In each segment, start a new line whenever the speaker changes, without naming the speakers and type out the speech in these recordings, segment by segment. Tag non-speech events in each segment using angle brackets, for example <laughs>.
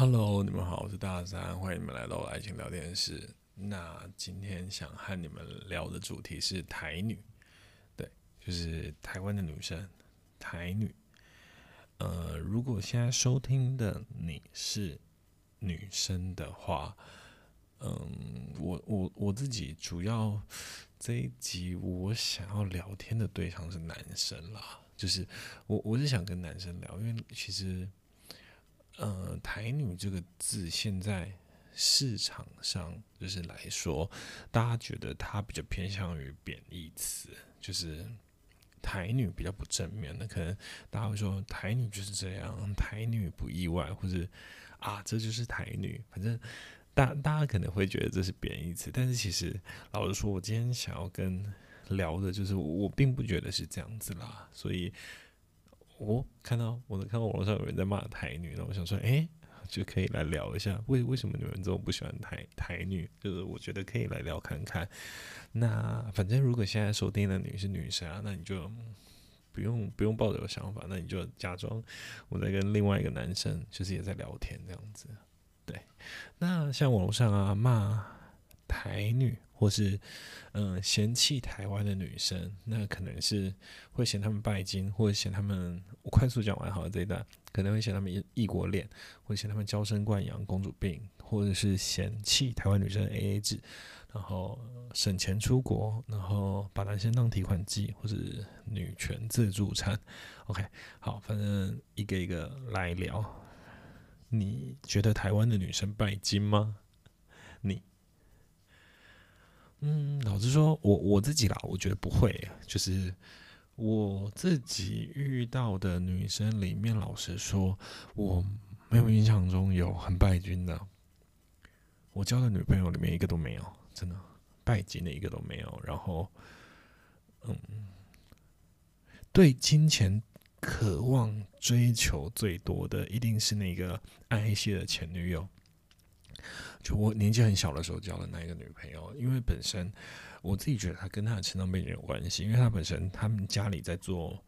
Hello，你们好，我是大三，欢迎你们来到爱情聊天室。那今天想和你们聊的主题是台女，对，就是台湾的女生，台女。呃，如果现在收听的你是女生的话，嗯，我我我自己主要这一集我想要聊天的对象是男生啦，就是我我是想跟男生聊，因为其实，呃，台女这个字现在市场上就是来说，大家觉得它比较偏向于贬义词，就是。台女比较不正面，那可能大家会说台女就是这样，台女不意外，或者啊这就是台女，反正大大家可能会觉得这是贬义词，但是其实老实说，我今天想要跟聊的就是我并不觉得是这样子啦，所以我看到我能看到网络上有人在骂台女，那我想说，哎，就可以来聊一下，为为什么你们这么不喜欢台台女？就是我觉得可以来聊看看。那反正如果现在收听的你是女生啊，那你就不用不用抱着有想法，那你就假装我在跟另外一个男生，就是也在聊天这样子。对，那像网络上啊骂台女，或是嗯、嫌弃台湾的女生，那可能是会嫌他们拜金，或者嫌他们我快速讲完好了这一段，可能会嫌他们异国恋，或者嫌他们娇生惯养、公主病，或者是嫌弃台湾女生 AA 制。然后省钱出国，然后把男生当提款机，或者女权自助餐。OK，好，反正一个一个来聊。你觉得台湾的女生拜金吗？你，嗯，老实说，我我自己啦，我觉得不会。就是我自己遇到的女生里面，老实说，我没有印象中有很拜金的。我交的女朋友里面一个都没有。真的拜金的一个都没有，然后，嗯，对金钱渴望追求最多的，一定是那个暗黑系的前女友。就我年纪很小的时候交的那一个女朋友，因为本身我自己觉得她跟她的成长背景有关系，因为她本身他们家里在做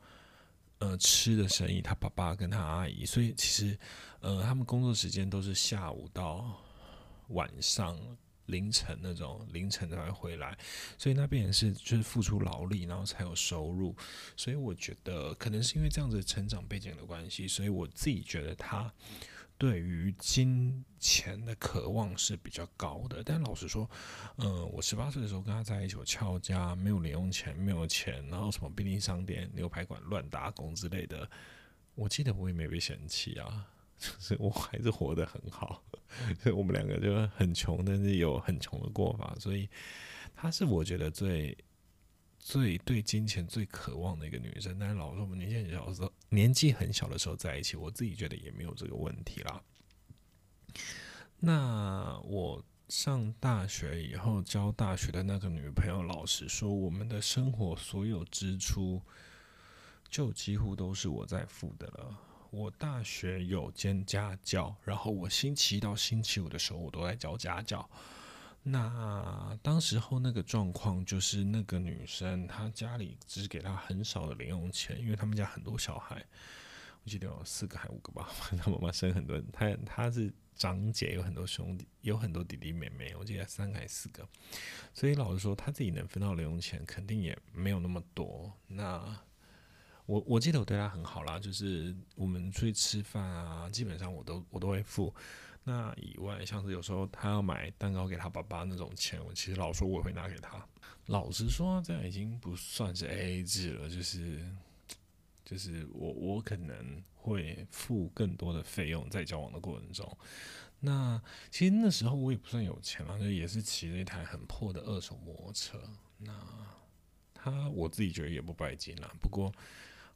呃吃的生意，她爸爸跟她阿姨，所以其实呃他们工作时间都是下午到晚上。凌晨那种凌晨才会回来，所以那边也是就是付出劳力，然后才有收入。所以我觉得可能是因为这样子成长背景的关系，所以我自己觉得他对于金钱的渴望是比较高的。但老实说，嗯，我十八岁的时候跟他在一起，我翘家，没有零用钱，没有钱，然后什么便利商店、牛排馆乱打工之类的，我记得我也没被嫌弃啊。<laughs> 就是我还是活得很好，<laughs> 所以我们两个就很穷，但是有很穷的过法，所以他是我觉得最最对金钱最渴望的一个女生。但是老实说我们年纪很小的时候，年纪很小的时候在一起，我自己觉得也没有这个问题啦。那我上大学以后交大学的那个女朋友，老实说，我们的生活所有支出就几乎都是我在付的了。我大学有兼家教，然后我星期一到星期五的时候，我都在教家教。那当时候那个状况就是，那个女生她家里只给她很少的零用钱，因为他们家很多小孩，我记得有四个还五个吧，她妈妈生很多人，她她是长姐，有很多兄弟，有很多弟弟妹妹，我记得三个还四个，所以老实说，她自己能分到零用钱，肯定也没有那么多。那我我记得我对她很好啦，就是我们出去吃饭啊，基本上我都我都会付。那以外，像是有时候他要买蛋糕给他爸爸那种钱，我其实老说我也会拿给他。老实说，这样已经不算是 AA 制了，就是就是我我可能会付更多的费用在交往的过程中。那其实那时候我也不算有钱了，就也是骑了一台很破的二手摩托车。那他我自己觉得也不拜金啦，不过。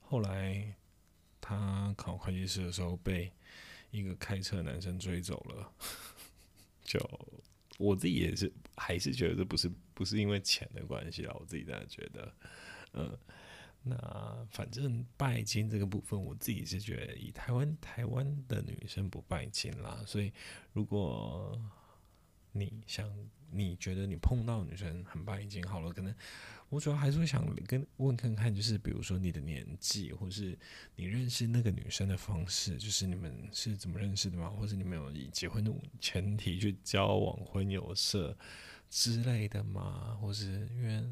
后来他考会计师的时候被一个开车男生追走了，<laughs> 就我自己也是还是觉得这不是不是因为钱的关系啊，我自己在觉得，嗯，那反正拜金这个部分，我自己是觉得以台湾台湾的女生不拜金啦，所以如果你想你觉得你碰到女生很棒，已经，好了，可能我主要还是会想跟问看看，就是比如说你的年纪，或是你认识那个女生的方式，就是你们是怎么认识的吗？或是你们有以结婚的前提去交往，婚友社之类的吗？或是因为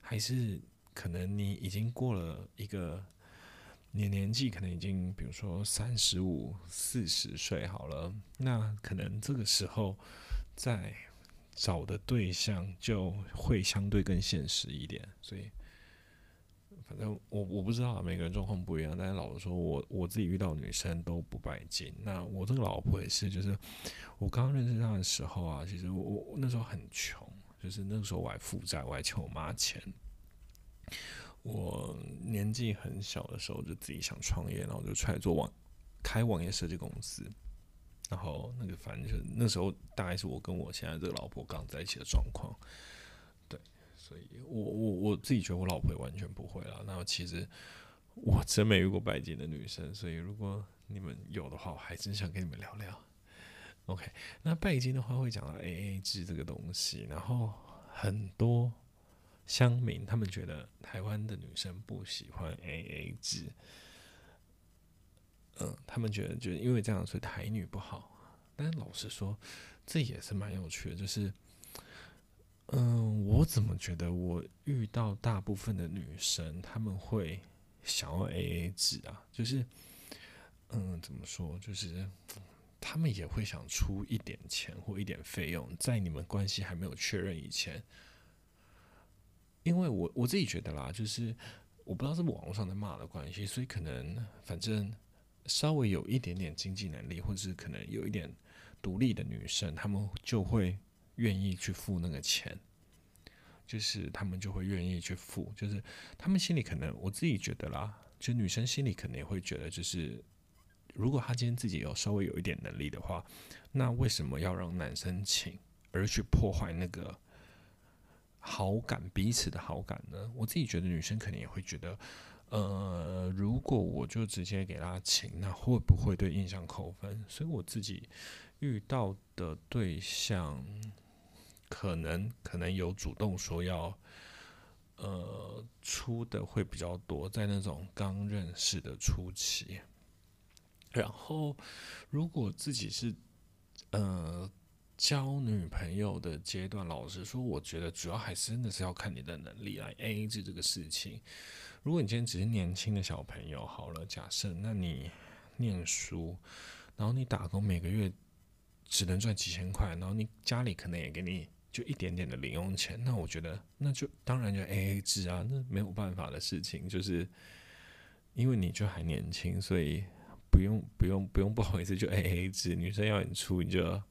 还是可能你已经过了一个。你年纪可能已经，比如说三十五、四十岁好了，那可能这个时候在找的对象就会相对更现实一点。所以，反正我我不知道啊每个人状况不一样，但是老实说，我我自己遇到女生都不拜金。那我这个老婆也是，就是我刚刚认识她的时候啊，其实我我那时候很穷，就是那个时候我还负债，我还欠我妈钱。我年纪很小的时候就自己想创业，然后就出来做网开网页设计公司，然后那个反正就是那时候大概是我跟我现在这个老婆刚在一起的状况，对，所以我我我自己觉得我老婆也完全不会了。那其实我真没遇过拜金的女生，所以如果你们有的话，我还真想跟你们聊聊。OK，那拜金的话会讲到 AA 制这个东西，然后很多。乡民他们觉得台湾的女生不喜欢 AA 制，嗯，他们觉得就是因为这样，所以台女不好。但老实说，这也是蛮有趣的，就是，嗯，我怎么觉得我遇到大部分的女生，他们会想要 AA 制啊？就是，嗯，怎么说？就是他们也会想出一点钱或一点费用，在你们关系还没有确认以前。因为我我自己觉得啦，就是我不知道是网络上的骂的关系，所以可能反正稍微有一点点经济能力，或者是可能有一点独立的女生，她们就会愿意去付那个钱，就是她们就会愿意去付，就是她们心里可能我自己觉得啦，就女生心里可能也会觉得，就是如果她今天自己有稍微有一点能力的话，那为什么要让男生请，而去破坏那个？好感，彼此的好感呢？我自己觉得女生肯定也会觉得，呃，如果我就直接给他请，那会不会对印象扣分？所以我自己遇到的对象，可能可能有主动说要，呃，出的会比较多，在那种刚认识的初期。然后，如果自己是，呃。交女朋友的阶段，老实说，我觉得主要还是真的是要看你的能力来 AA 制这个事情。如果你今天只是年轻的小朋友，好了，假设那你念书，然后你打工，每个月只能赚几千块，然后你家里可能也给你就一点点的零用钱，那我觉得那就当然就 AA 制啊，那没有办法的事情，就是因为你就还年轻，所以不用不用不用不好意思就 AA 制，女生要你出你就。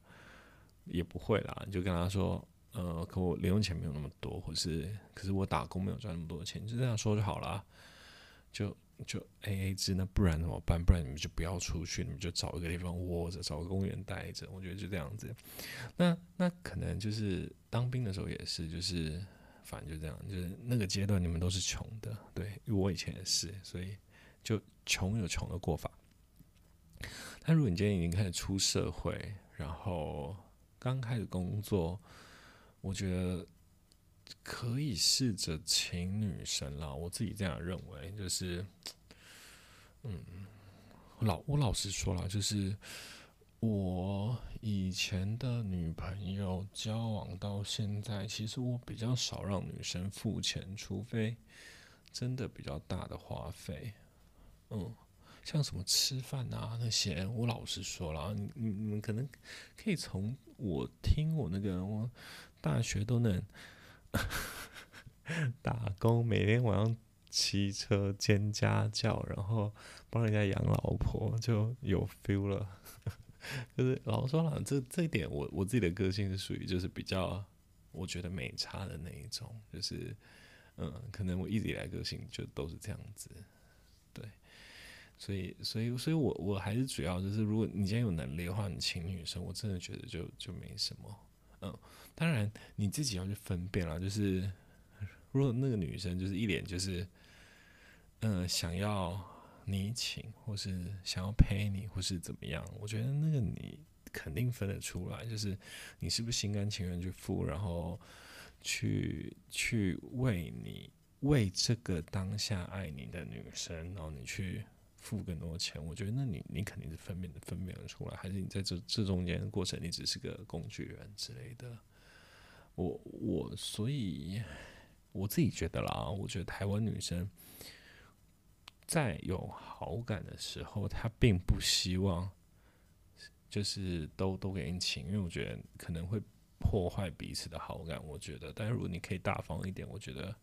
也不会啦，你就跟他说，呃，可我零用钱没有那么多，或是可是我打工没有赚那么多钱，就这样说就好了，就就 AA 制，那不然怎么办？不然你们就不要出去，你们就找一个地方窝着，找个公园待着。我觉得就这样子。那那可能就是当兵的时候也是，就是反正就这样，就是那个阶段你们都是穷的，对，因为我以前也是，所以就穷有穷的过法。但如果你今天已经开始出社会，然后刚开始工作，我觉得可以试着请女生啦。我自己这样认为，就是，嗯，老我老实说了，就是我以前的女朋友交往到现在，其实我比较少让女生付钱，除非真的比较大的花费，嗯。像什么吃饭啊那些，我老实说了，你你你们可能可以从我听我那个，我大学都能 <laughs> 打工，每天晚上骑车兼家教，然后帮人家养老婆，就有 feel 了。<laughs> 就是老实说了，这这一点我我自己的个性是属于就是比较我觉得没差的那一种，就是嗯，可能我一直以来个性就都是这样子。对所以，所以，所以我我还是主要就是，如果你今天有能力的话，你请女生，我真的觉得就就没什么。嗯，当然你自己要去分辨了，就是如果那个女生就是一脸就是，嗯，想要你请，或是想要陪你，或是怎么样，我觉得那个你肯定分得出来，就是你是不是心甘情愿去付，然后去去为你为这个当下爱你的女生，然后你去付更多钱。我觉得那你你肯定是分辨分辨得出来，还是你在这这中间的过程，你只是个工具人之类的。我我所以我自己觉得啦，我觉得台湾女生在有好感的时候，她并不希望。就是都都给你请，因为我觉得可能会破坏彼此的好感。我觉得，但是如果你可以大方一点，我觉得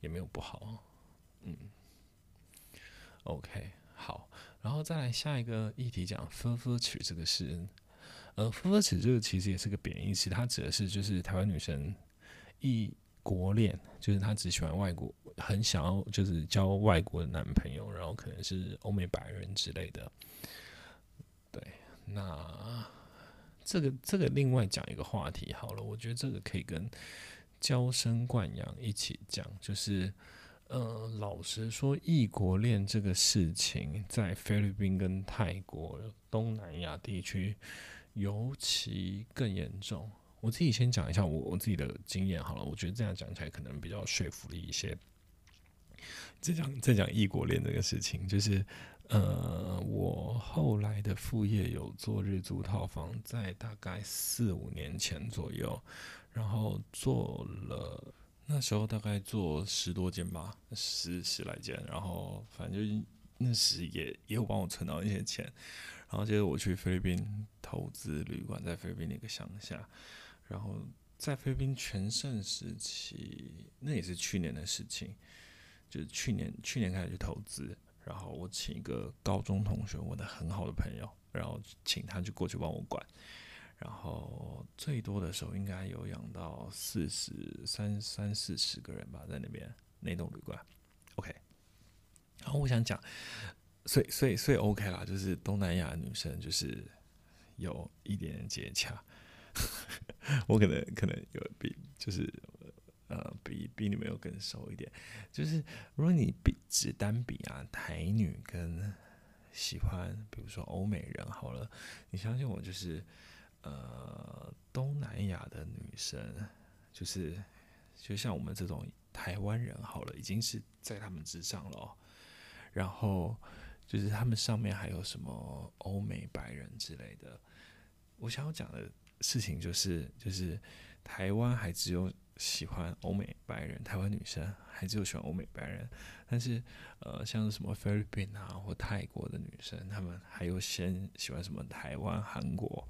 也没有不好。嗯，OK，好，然后再来下一个议题讲“分分曲”这个事。呃，“分分曲”这个其实也是个贬义词，它指的是就是台湾女生异国恋，就是她只喜欢外国，很想要就是交外国的男朋友，然后可能是欧美白人之类的。对。那这个这个另外讲一个话题好了，我觉得这个可以跟娇生惯养一起讲，就是呃，老实说，异国恋这个事情在菲律宾跟泰国东南亚地区尤其更严重。我自己先讲一下我我自己的经验好了，我觉得这样讲起来可能比较说服力一些。再讲再讲异国恋这个事情，就是。呃，我后来的副业有做日租套房，在大概四五年前左右，然后做了那时候大概做十多间吧，十十来间，然后反正就那时也也有帮我存到一些钱，然后接着我去菲律宾投资旅馆，在菲律宾那个乡下，然后在菲律宾全盛时期，那也是去年的事情，就是去年去年开始去投资。然后我请一个高中同学，我的很好的朋友，然后请他就过去帮我管。然后最多的时候应该有养到四十三三四十个人吧，在那边那栋旅馆。OK，然后我想讲，所以所以所以 OK 啦，就是东南亚女生就是有一点点接洽，<laughs> 我可能可能有比就是。呃，比比你们有更熟一点，就是如果你比只单比啊，台女跟喜欢，比如说欧美人好了，你相信我，就是呃，东南亚的女生，就是就像我们这种台湾人好了，已经是在他们之上了。然后就是他们上面还有什么欧美白人之类的。我想要讲的事情就是，就是台湾还只有。喜欢欧美白人，台湾女生还只有喜欢欧美白人，但是呃，像什么菲律宾啊或泰国的女生，她们还有先喜欢什么台湾、韩国，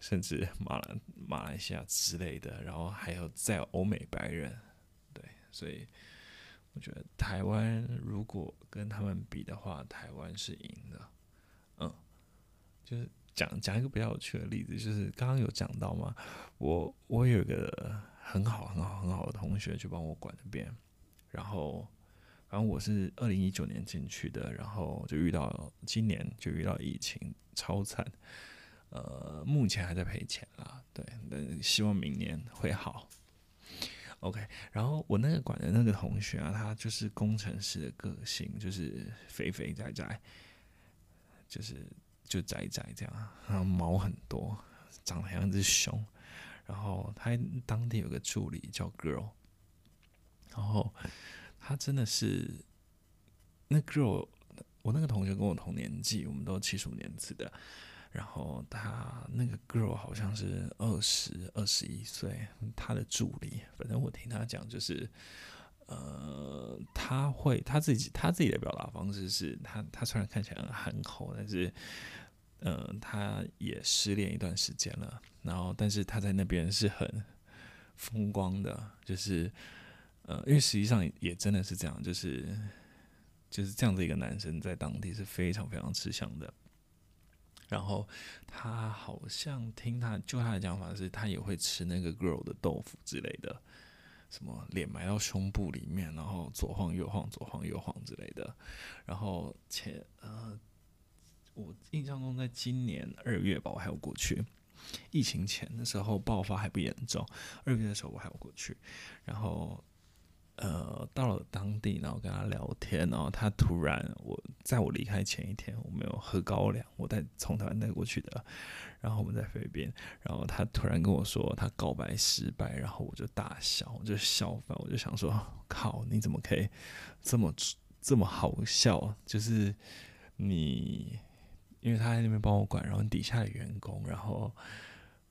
甚至马来马来西亚之类的，然后还有在欧美白人，对，所以我觉得台湾如果跟他们比的话，台湾是赢的，嗯，就是讲讲一个比较有趣的例子，就是刚刚有讲到嘛，我我有一个。很好，很好，很好的同学去帮我管那边，然后，反正我是二零一九年进去的，然后就遇到今年就遇到疫情，超惨，呃，目前还在赔钱啦，对，那希望明年会好。OK，然后我那个管的那个同学啊，他就是工程师的个性，就是肥肥宅宅，就是就宅宅这样，然后毛很多，长得像只熊。然后他当地有个助理叫 Girl，然后他真的是那 Girl，我那个同学跟我同年纪，我们都七十五年次的。然后他那个 Girl 好像是二十二十一岁，他的助理，反正我听他讲就是，呃，他会他自己他自己的表达方式是他他虽然看起来很憨厚，但是。呃，他也失恋一段时间了，然后但是他在那边是很风光的，就是呃，因为实际上也真的是这样，就是就是这样的一个男生在当地是非常非常吃香的。然后他好像听他就他的讲法是，他也会吃那个 girl 的豆腐之类的，什么脸埋到胸部里面，然后左晃右晃，左晃右晃之类的。然后前呃。我印象中，在今年二月吧，我还有过去。疫情前的时候爆发还不严重，二月的时候我还有过去。然后，
呃，到了当地，然后跟他聊天，然后他突然，我在我离开前一天，我没有喝高粱，我带从台湾带过去的，然后我们在菲律宾，然后他突然跟我说他告白失败，然后我就大笑，我就笑翻，我就想说，靠，你怎么可以这么这么好笑？就是你，因为他在那边帮我管，然后底下的员工，然后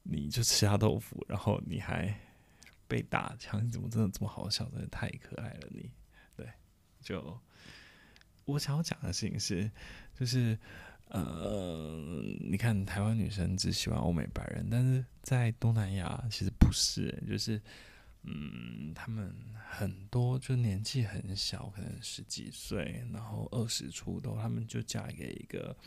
你就吃他豆腐，然后你还。被打枪，你怎么真的这么好笑？真的太可爱了你，对，就我想要讲的事情是，就是呃，你看台湾女生只喜欢欧美白人，但是在东南亚其实不是，就是嗯，他们很多就年纪很小，可能十几岁，然后二十出头，他们就嫁给一个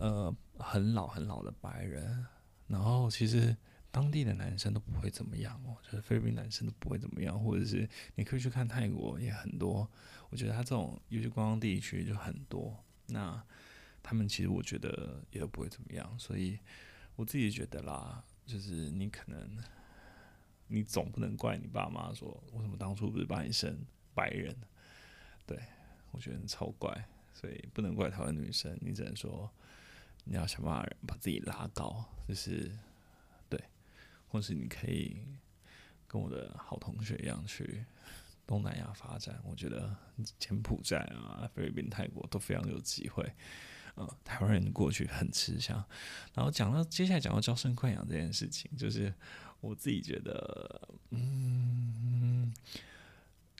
呃很老很老的白人，然后其实。当地的男生都不会怎么样哦，就是菲律宾男生都不会怎么样，或者是你可以去看泰国也很多。我觉得他这种尤其观光地区就很多，那他们其实我觉得也都不会怎么样。所以我自己觉得啦，就是你可能你总不能怪你爸妈说，为什么当初不是把你生白人？对，我觉得超怪，所以不能怪台湾女生，你只能说你要想办法把自己拉高，就是。或是你可以跟我的好同学一样去东南亚发展，我觉得柬埔寨啊、菲律宾、泰国都非常有机会。呃，台湾人过去很吃香。然后讲到接下来讲到娇生惯养这件事情，就是我自己觉得，嗯，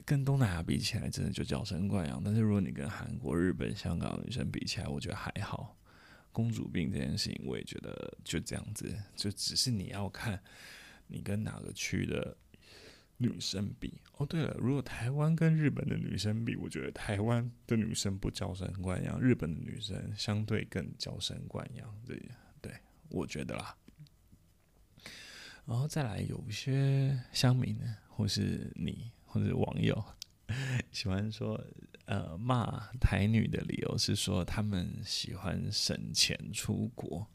跟东南亚比起来，真的就娇生惯养。但是如果你跟韩国、日本、香港女生比起来，我觉得还好。公主病这件事情，我也觉得就这样子，就只是你要看你跟哪个区的女生比。哦，对了，如果台湾跟日本的女生比，我觉得台湾的女生不娇生惯养，日本的女生相对更娇生惯养。对，对，我觉得啦。然后再来，有些乡民呢，或是你，或是网友，<laughs> 喜欢说。呃，骂台女的理由是说，他们喜欢省钱出国，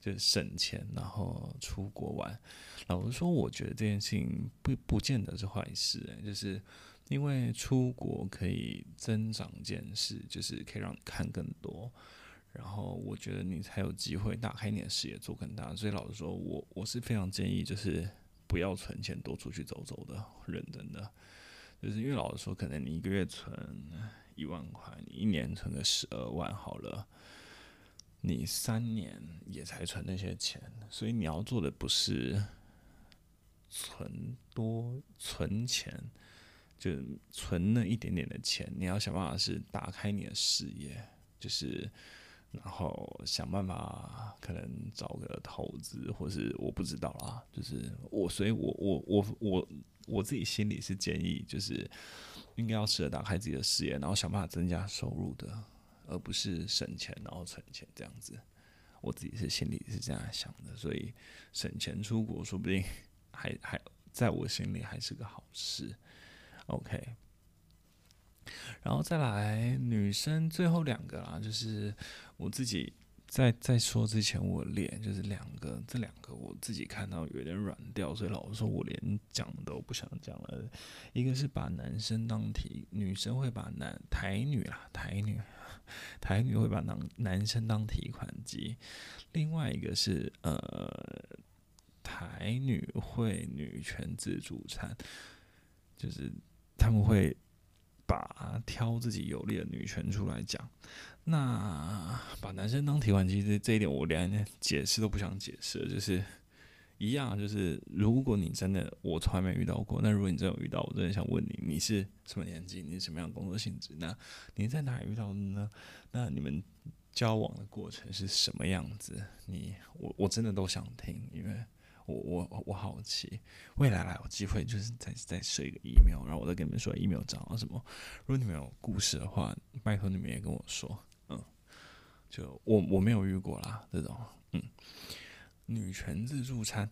就省钱然后出国玩。老实说，我觉得这件事情不不见得是坏事，欸，就是因为出国可以增长见识，就是可以让你看更多，然后我觉得你才有机会打开你的视野做更大。所以老实说，我我是非常建议，就是不要存钱多出去走走的，认真的。就是因为老实说，可能你一个月存一万块，你一年存个十二万好了，你三年也才存那些钱，所以你要做的不是存多存钱，就存那一点点的钱，你要想办法是打开你的事业，就是然后想办法可能找个投资，或是我不知道啦，就是我，所以我我我我。我自己心里是建议，就是应该要试着打开自己的视野，然后想办法增加收入的，而不是省钱然后存钱这样子。我自己是心里是这样想的，所以省钱出国说不定还还在我心里还是个好事。OK，然后再来女生最后两个啦，就是我自己。在在说之前，我脸就是两个，这两个我自己看到有点软掉，所以老实说，我连讲都不想讲了。一个是把男生当提，女生会把男台女啦，台女 <laughs> 台女会把男男生当提款机。另外一个是呃，台女会女权自助餐，就是他们会把挑自己有利的女权出来讲。那把男生当提款机，这这一点我连解释都不想解释，就是一样，就是如果你真的我从来没遇到过，那如果你真有遇到，我真的想问你，你是什么年纪？你是什么样的工作性质？那你在哪里遇到的呢？那你们交往的过程是什么样子？你我我真的都想听，因为我我我好奇，未来来有机会就是再再设一个 email，然后我再跟你们说 email 讲了什么。如果你们有故事的话，拜托你们也跟我说。嗯就我我没有遇过啦，这种嗯，女权自助餐，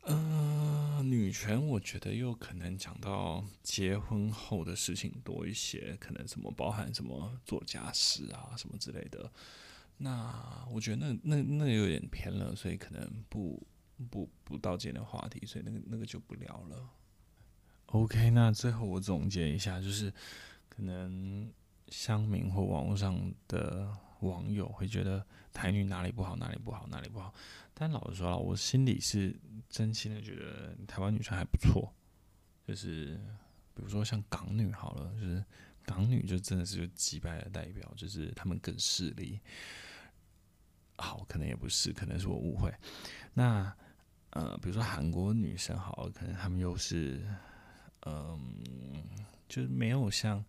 呃，女权我觉得又可能讲到结婚后的事情多一些，可能什么包含什么做家事啊什么之类的。那我觉得那那那有点偏了，所以可能不不不到今天的话题，所以那个那个就不聊了。OK，那最后我总结一下，就是可能乡民或网络上的网友会觉得台女哪里不好，哪里不好，哪里不好。但老实说了，我心里是真心的觉得台湾女生还不错。就是比如说像港女好了，就是港女就真的是就击败的代表，就是她们更势利。好，可能也不是，可能是我误会。那呃，比如说韩国女生好了，可能她们又是。嗯，就是没有像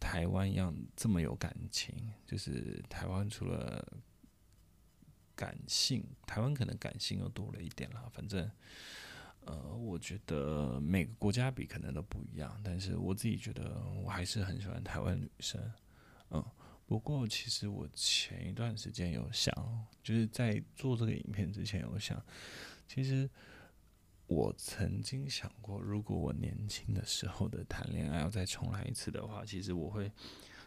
台湾一样这么有感情。就是台湾除了感性，台湾可能感性又多了一点啦。反正，呃，我觉得每个国家比可能都不一样。但是我自己觉得，我还是很喜欢台湾女生。嗯，不过其实我前一段时间有想，就是在做这个影片之前有想，其实。我曾经想过，如果我年轻的时候的谈恋爱要再重来一次的话，其实我会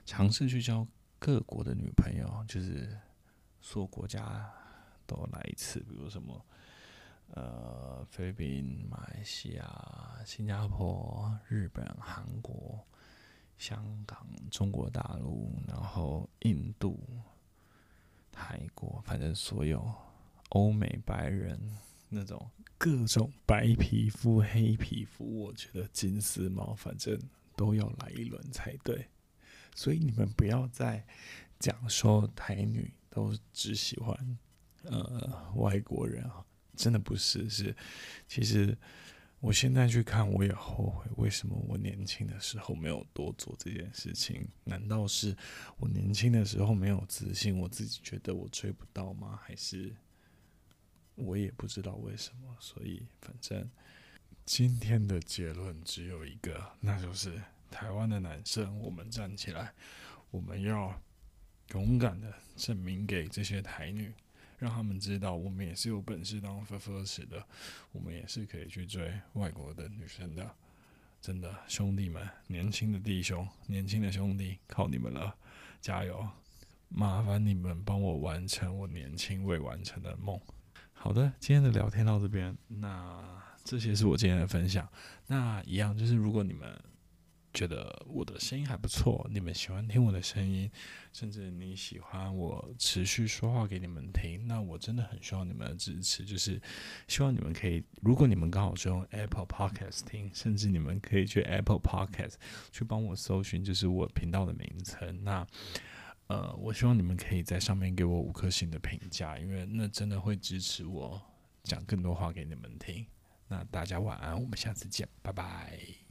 尝试去交各国的女朋友，就是所有国家都来一次，比如什么呃菲律宾、马来西亚、新加坡、日本、韩国、香港、中国大陆，然后印度、泰国，反正所有欧美白人那种。各种白皮肤、黑皮肤，我觉得金丝猫反正都要来一轮才对。所以你们不要再讲说台女都只喜欢呃外国人啊，真的不是。是其实我现在去看，我也后悔，为什么我年轻的时候没有多做这件事情？难道是我年轻的时候没有自信，我自己觉得我追不到吗？还是？我也不知道为什么，所以反正今天的结论只有一个，那就是台湾的男生，我们站起来，我们要勇敢的证明给这些台女，让他们知道我们也是有本事当 first 的，我们也是可以去追外国的女生的。真的，兄弟们，年轻的弟兄，年轻的兄弟，靠你们了，加油！麻烦你们帮我完成我年轻未完成的梦。好的，今天的聊天到这边，那这些是我今天的分享。那一样就是，如果你们觉得我的声音还不错，你们喜欢听我的声音，甚至你喜欢我持续说话给你们听，那我真的很需要你们的支持。就是希望你们可以，如果你们刚好是用 Apple Podcast 听，甚至你们可以去 Apple Podcast 去帮我搜寻，就是我频道的名称。那呃，我希望你们可以在上面给我五颗星的评价，因为那真的会支持我讲更多话给你们听。那大家晚安，我们下次见，拜拜。